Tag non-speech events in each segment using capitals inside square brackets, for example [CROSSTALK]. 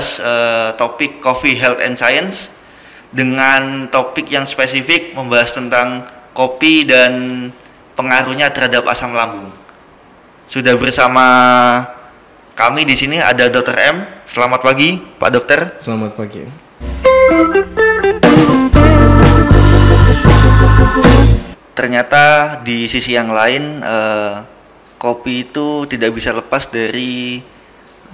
membahas uh, topik Coffee Health and Science dengan topik yang spesifik membahas tentang kopi dan pengaruhnya terhadap asam lambung. Sudah bersama kami di sini ada Dr. M. Selamat pagi, Pak Dokter. Selamat pagi. Ternyata di sisi yang lain uh, kopi itu tidak bisa lepas dari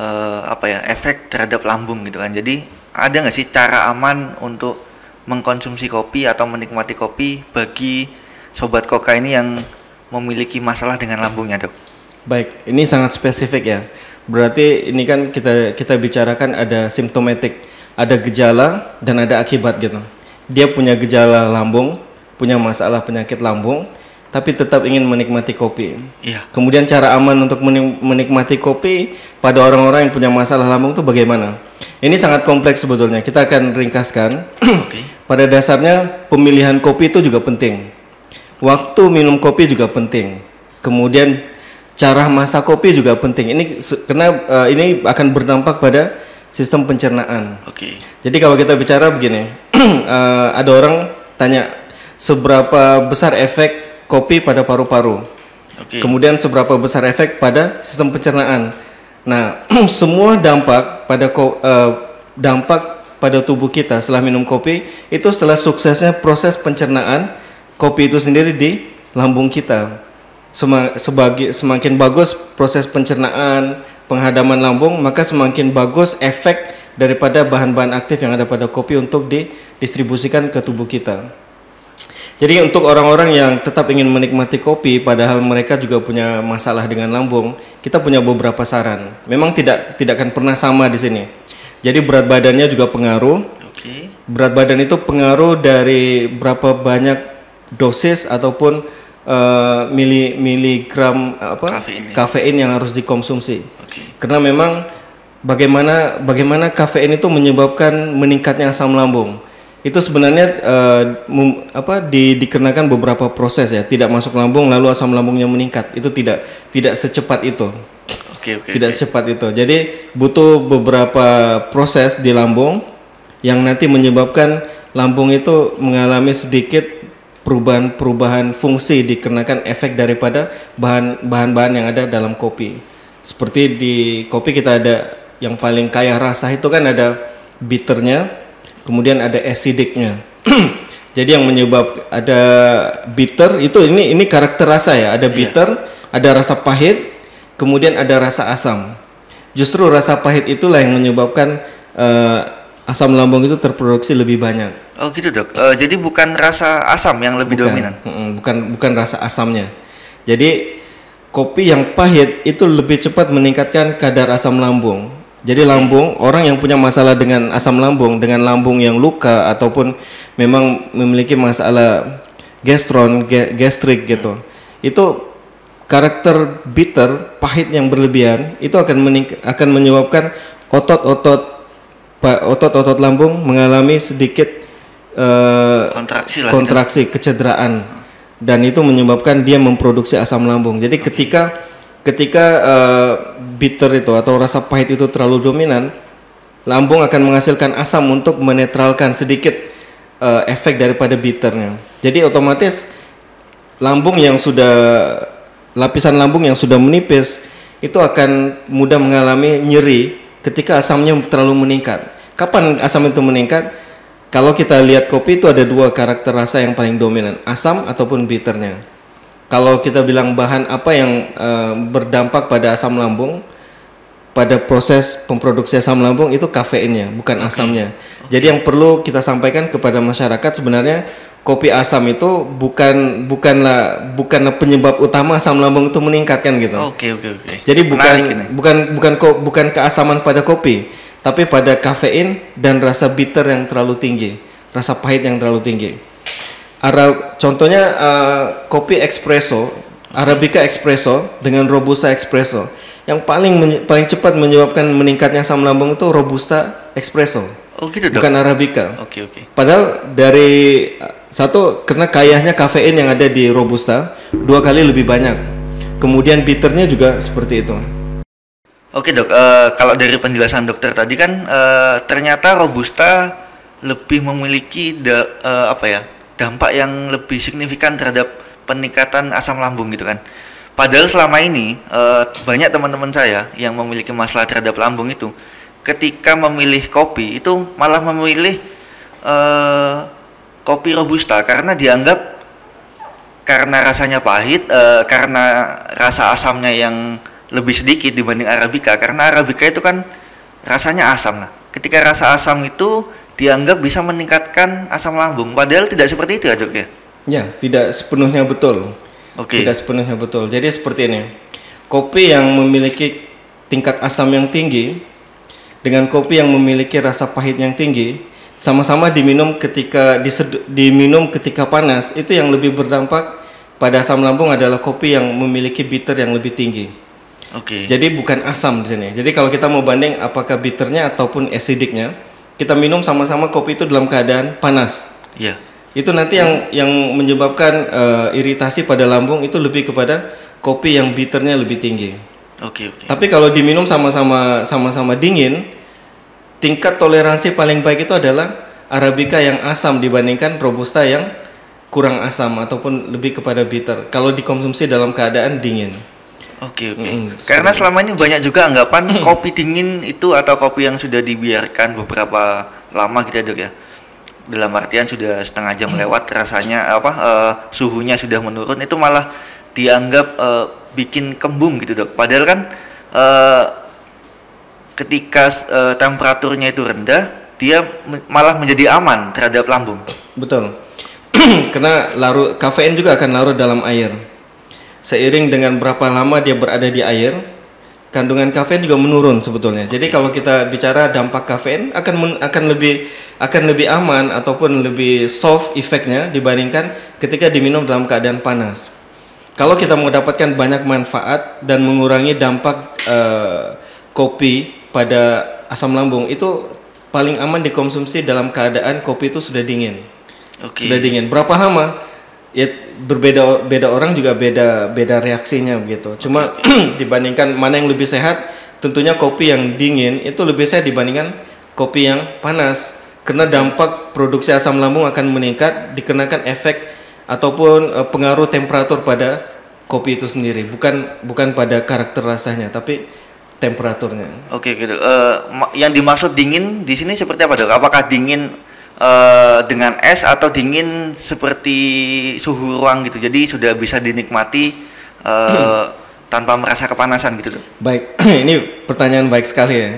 uh, apa ya efek terhadap lambung gitu kan. Jadi ada nggak sih cara aman untuk mengkonsumsi kopi atau menikmati kopi bagi sobat koka ini yang memiliki masalah dengan lambungnya dok? Baik, ini sangat spesifik ya. Berarti ini kan kita kita bicarakan ada simptomatik, ada gejala dan ada akibat gitu. Dia punya gejala lambung, punya masalah penyakit lambung, tapi tetap ingin menikmati kopi. Iya. Kemudian cara aman untuk menikmati kopi pada orang-orang yang punya masalah lambung itu bagaimana? Ini sangat kompleks sebetulnya. Kita akan ringkaskan. Oke. [CLEARS THROAT] pada dasarnya pemilihan kopi itu juga penting. Waktu minum kopi juga penting. Kemudian cara masak kopi juga penting. Ini karena uh, ini akan berdampak pada sistem pencernaan. Oke. Jadi kalau kita bicara begini, uh, [CLEARS THROAT] ada orang tanya seberapa besar efek kopi pada paru-paru. Okay. Kemudian seberapa besar efek pada sistem pencernaan. Nah, [CLEARS THROAT] semua dampak pada uh, dampak pada tubuh kita setelah minum kopi itu setelah suksesnya proses pencernaan kopi itu sendiri di lambung kita. Sem sebagai semakin bagus proses pencernaan, penghadaman lambung, maka semakin bagus efek daripada bahan-bahan aktif yang ada pada kopi untuk didistribusikan ke tubuh kita. Jadi untuk orang-orang yang tetap ingin menikmati kopi padahal mereka juga punya masalah dengan lambung, kita punya beberapa saran. Memang tidak tidak akan pernah sama di sini. Jadi berat badannya juga pengaruh. Okay. Berat badan itu pengaruh dari berapa banyak dosis ataupun uh, mili miligram apa kafein, ya. kafein yang harus dikonsumsi. Okay. Karena memang bagaimana bagaimana kafein itu menyebabkan meningkatnya asam lambung itu sebenarnya uh, apa di, dikenakan beberapa proses ya. Tidak masuk lambung lalu asam lambungnya meningkat. Itu tidak tidak secepat itu. Okay, okay, tidak okay. secepat itu. Jadi butuh beberapa proses di lambung yang nanti menyebabkan lambung itu mengalami sedikit perubahan-perubahan fungsi dikenakan efek daripada bahan bahan-bahan yang ada dalam kopi. Seperti di kopi kita ada yang paling kaya rasa itu kan ada bitternya kemudian ada acidicnya. [CLEARS THROAT] Jadi yang menyebab ada bitter itu ini ini karakter rasa ya, ada iya. bitter, yeah. ada rasa pahit, kemudian ada rasa asam. Justru rasa pahit itulah yang menyebabkan uh, asam lambung itu terproduksi lebih banyak. Oh gitu dok. Uh, jadi bukan rasa asam yang lebih bukan, dominan. Bukan bukan rasa asamnya. Jadi kopi yang pahit itu lebih cepat meningkatkan kadar asam lambung jadi lambung orang yang punya masalah dengan asam lambung, dengan lambung yang luka ataupun memang memiliki masalah gastron, gastrik gitu. Itu karakter bitter, pahit yang berlebihan itu akan akan menyebabkan otot-otot otot-otot lambung mengalami sedikit uh, kontraksi, lah, kontraksi kecederaan dan itu menyebabkan dia memproduksi asam lambung. Jadi okay. ketika ketika uh, bitter itu atau rasa pahit itu terlalu dominan, lambung akan menghasilkan asam untuk menetralkan sedikit uh, efek daripada bitternya. Jadi otomatis lambung yang sudah lapisan lambung yang sudah menipis itu akan mudah mengalami nyeri ketika asamnya terlalu meningkat. Kapan asam itu meningkat? Kalau kita lihat kopi itu ada dua karakter rasa yang paling dominan, asam ataupun bitternya kalau kita bilang bahan apa yang uh, berdampak pada asam lambung pada proses pemproduksi asam lambung itu kafeinnya bukan asamnya. Okay. Jadi yang perlu kita sampaikan kepada masyarakat sebenarnya kopi asam itu bukan bukanlah bukanlah penyebab utama asam lambung itu meningkatkan gitu. Oke okay, oke okay, oke. Okay. Jadi bukan bukan bukan kok bukan keasaman pada kopi, tapi pada kafein dan rasa bitter yang terlalu tinggi, rasa pahit yang terlalu tinggi. Arab contohnya uh, kopi espresso Arabica espresso dengan robusta espresso. Yang paling paling cepat menyebabkan meningkatnya asam lambung itu robusta espresso. Oh gitu dok. Bukan arabica. Oke okay, oke. Okay. padahal dari satu karena kayanya kafein yang ada di robusta dua kali lebih banyak. Kemudian bitternya juga seperti itu. Oke dok, eh, kalau dari penjelasan dokter tadi kan eh, ternyata robusta lebih memiliki eh, apa ya dampak yang lebih signifikan terhadap peningkatan asam lambung gitu kan. Padahal selama ini eh, banyak teman-teman saya yang memiliki masalah terhadap lambung itu, ketika memilih kopi itu malah memilih eh, kopi robusta karena dianggap karena rasanya pahit, eh, karena rasa asamnya yang lebih sedikit dibanding arabica. Karena arabica itu kan rasanya asam. Nah, ketika rasa asam itu dianggap bisa meningkatkan asam lambung, padahal tidak seperti itu ya dok ya. Ya, tidak sepenuhnya betul. Oke. Tidak sepenuhnya betul. Jadi seperti ini. Kopi yang memiliki tingkat asam yang tinggi dengan kopi yang memiliki rasa pahit yang tinggi sama-sama diminum ketika dised- diminum ketika panas itu yang lebih berdampak pada asam lambung adalah kopi yang memiliki bitter yang lebih tinggi. Oke. Jadi bukan asam di sini. Jadi kalau kita mau banding apakah bitternya ataupun acidicnya, kita minum sama-sama kopi itu dalam keadaan panas. Iya. Itu nanti yang yang menyebabkan eh, iritasi pada lambung itu lebih kepada kopi yang bitternya lebih tinggi. Oke oke. Tapi kalau diminum sama-sama sama-sama dingin, tingkat toleransi paling baik itu adalah arabica yang asam dibandingkan robusta yang kurang asam ataupun lebih kepada bitter. Kalau dikonsumsi dalam keadaan dingin. Oke oke. Mm, Karena selama ini banyak juga anggapan kopi dingin itu atau kopi yang sudah dibiarkan beberapa lama gitu ya dok ya. Dalam artian sudah setengah jam lewat rasanya apa eh, suhunya sudah menurun itu malah dianggap eh, bikin kembung gitu dok. Padahal kan eh, ketika eh, temperaturnya itu rendah dia me- malah menjadi aman terhadap lambung. Betul. [CLEARS THROAT] Karena larut kafein juga akan larut dalam air. Seiring dengan berapa lama dia berada di air, kandungan kafein juga menurun sebetulnya. Jadi kalau kita bicara dampak kafein akan men- akan lebih akan lebih aman ataupun lebih soft efeknya dibandingkan ketika diminum dalam keadaan panas. Kalau kita mau dapatkan banyak manfaat dan mengurangi dampak eh, kopi pada asam lambung itu paling aman dikonsumsi dalam keadaan kopi itu sudah dingin. Oke. Sudah dingin. Berapa lama? Ya berbeda beda orang juga beda beda reaksinya begitu. Cuma [CLEARS THROAT] dibandingkan mana yang lebih sehat, tentunya kopi yang dingin itu lebih sehat dibandingkan kopi yang panas. Karena dampak produksi asam lambung akan meningkat dikenakan efek ataupun eh, pengaruh temperatur pada kopi itu sendiri, bukan bukan pada karakter rasanya, tapi temperaturnya. Oke gitu. Ma- yang dimaksud dingin di sini seperti apa dok? Apakah dingin eh, dengan es atau dingin seperti suhu ruang gitu? Jadi sudah bisa dinikmati eh, [CLEARS THROAT] tanpa merasa kepanasan gitu? Baik, [CLEARS THROAT] ini pertanyaan baik sekali ya.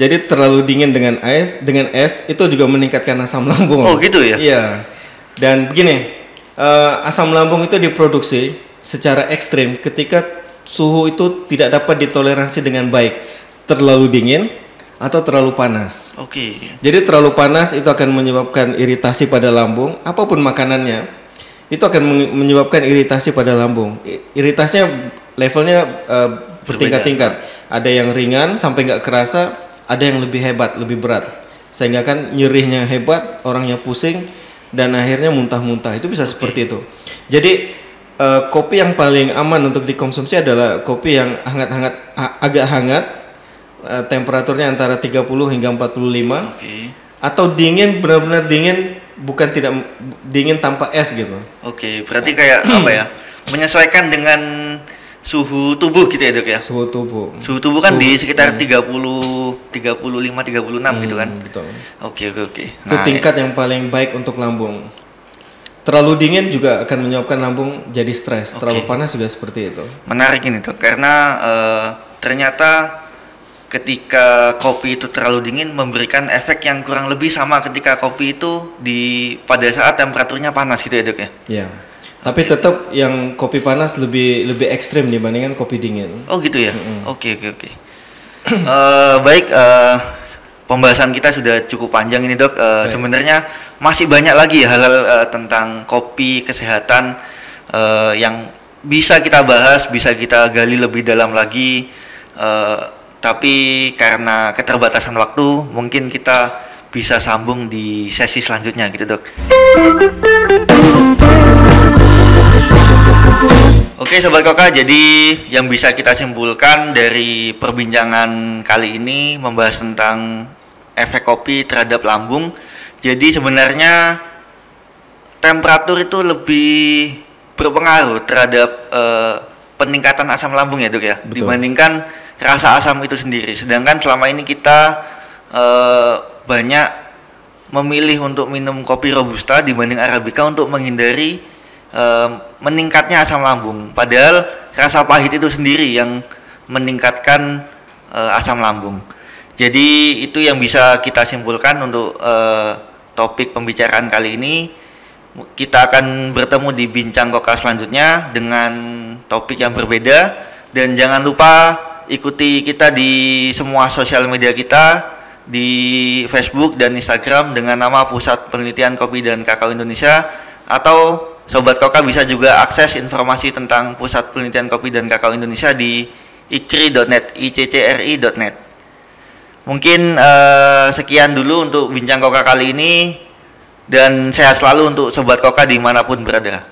Jadi terlalu dingin dengan es, dengan es itu juga meningkatkan asam lambung. Oh, gitu ya? Iya. Dan begini, eh, asam lambung itu diproduksi secara ekstrim ketika suhu itu tidak dapat ditoleransi dengan baik, terlalu dingin atau terlalu panas. Oke. Jadi terlalu panas itu akan menyebabkan iritasi pada lambung, apa pun makanannya itu akan menyebabkan iritasi pada lambung. I- Iritasinya levelnya eh, bertingkat-tingkat. Ada yang ringan sampai nggak kerasa, ada yang lebih hebat, lebih berat. Sehingga kan nyerihnya hebat, orangnya pusing dan akhirnya muntah-muntah. Itu bisa seperti itu. Jadi eh, kopi yang paling aman untuk dikonsumsi adalah kopi yang hangat-hangat agak hangat eh, temperaturnya antara 30 hingga 45 Oke. atau dingin benar-benar dingin bukan tidak dingin tanpa es gitu. Oke. Berarti kayak [CLEARS THROAT] apa ya? Menyesuaikan dengan suhu tubuh gitu ya dok ya? Suhu tubuh. Suhu tubuh kan di sekitar 30, 35, 36 gitu kan? Hmm, betul. Oke oke oke. Itu tingkat yang paling baik untuk lambung. Terlalu dingin juga akan menyebabkan lambung jadi stres. Terlalu panas juga seperti itu. menarik ini tuh karena eh, ternyata ketika kopi itu terlalu dingin memberikan efek yang kurang lebih sama ketika kopi itu di pada saat temperaturnya panas gitu ya dok ya? Ya. Tapi tetap yang kopi panas lebih lebih ekstrim dibandingkan kopi dingin. oh gitu ya? Oke oke oke. [CLEARS THROAT] Eh, baik eh, pembahasan kita sudah cukup panjang ini dok. Eh, sebenarnya masih banyak lagi hal-hal eh, tentang kopi kesehatan eh, yang bisa kita bahas bisa kita gali lebih dalam lagi. Eh, tapi karena keterbatasan waktu mungkin kita bisa sambung di sesi selanjutnya gitu dok Oke Sobat Koka, jadi yang bisa kita simpulkan dari perbincangan kali ini membahas tentang efek kopi terhadap lambung. Jadi sebenarnya temperatur itu lebih berpengaruh terhadap eh, peningkatan asam lambung ya dok ya, Betul. dibandingkan rasa asam itu sendiri. Sedangkan selama ini kita eh, banyak memilih untuk minum kopi robusta dibanding arabica untuk menghindari eh, meningkatnya asam lambung. Padahal rasa pahit itu sendiri yang meningkatkan eh, asam lambung. Jadi itu yang bisa kita simpulkan untuk eh, topik pembicaraan kali ini. Kita akan bertemu di bincang koka selanjutnya dengan topik yang berbeda dan jangan lupa ikuti kita di semua sosial media kita di Facebook dan Instagram dengan nama Pusat Penelitian Kopi dan Kakao Indonesia atau Sobat Koka bisa juga akses informasi tentang Pusat Penelitian Kopi dan Kakao Indonesia di ikri.net, iccri.net. Mungkin eh, sekian dulu untuk bincang Koka kali ini dan sehat selalu untuk Sobat Koka di mana pun berada.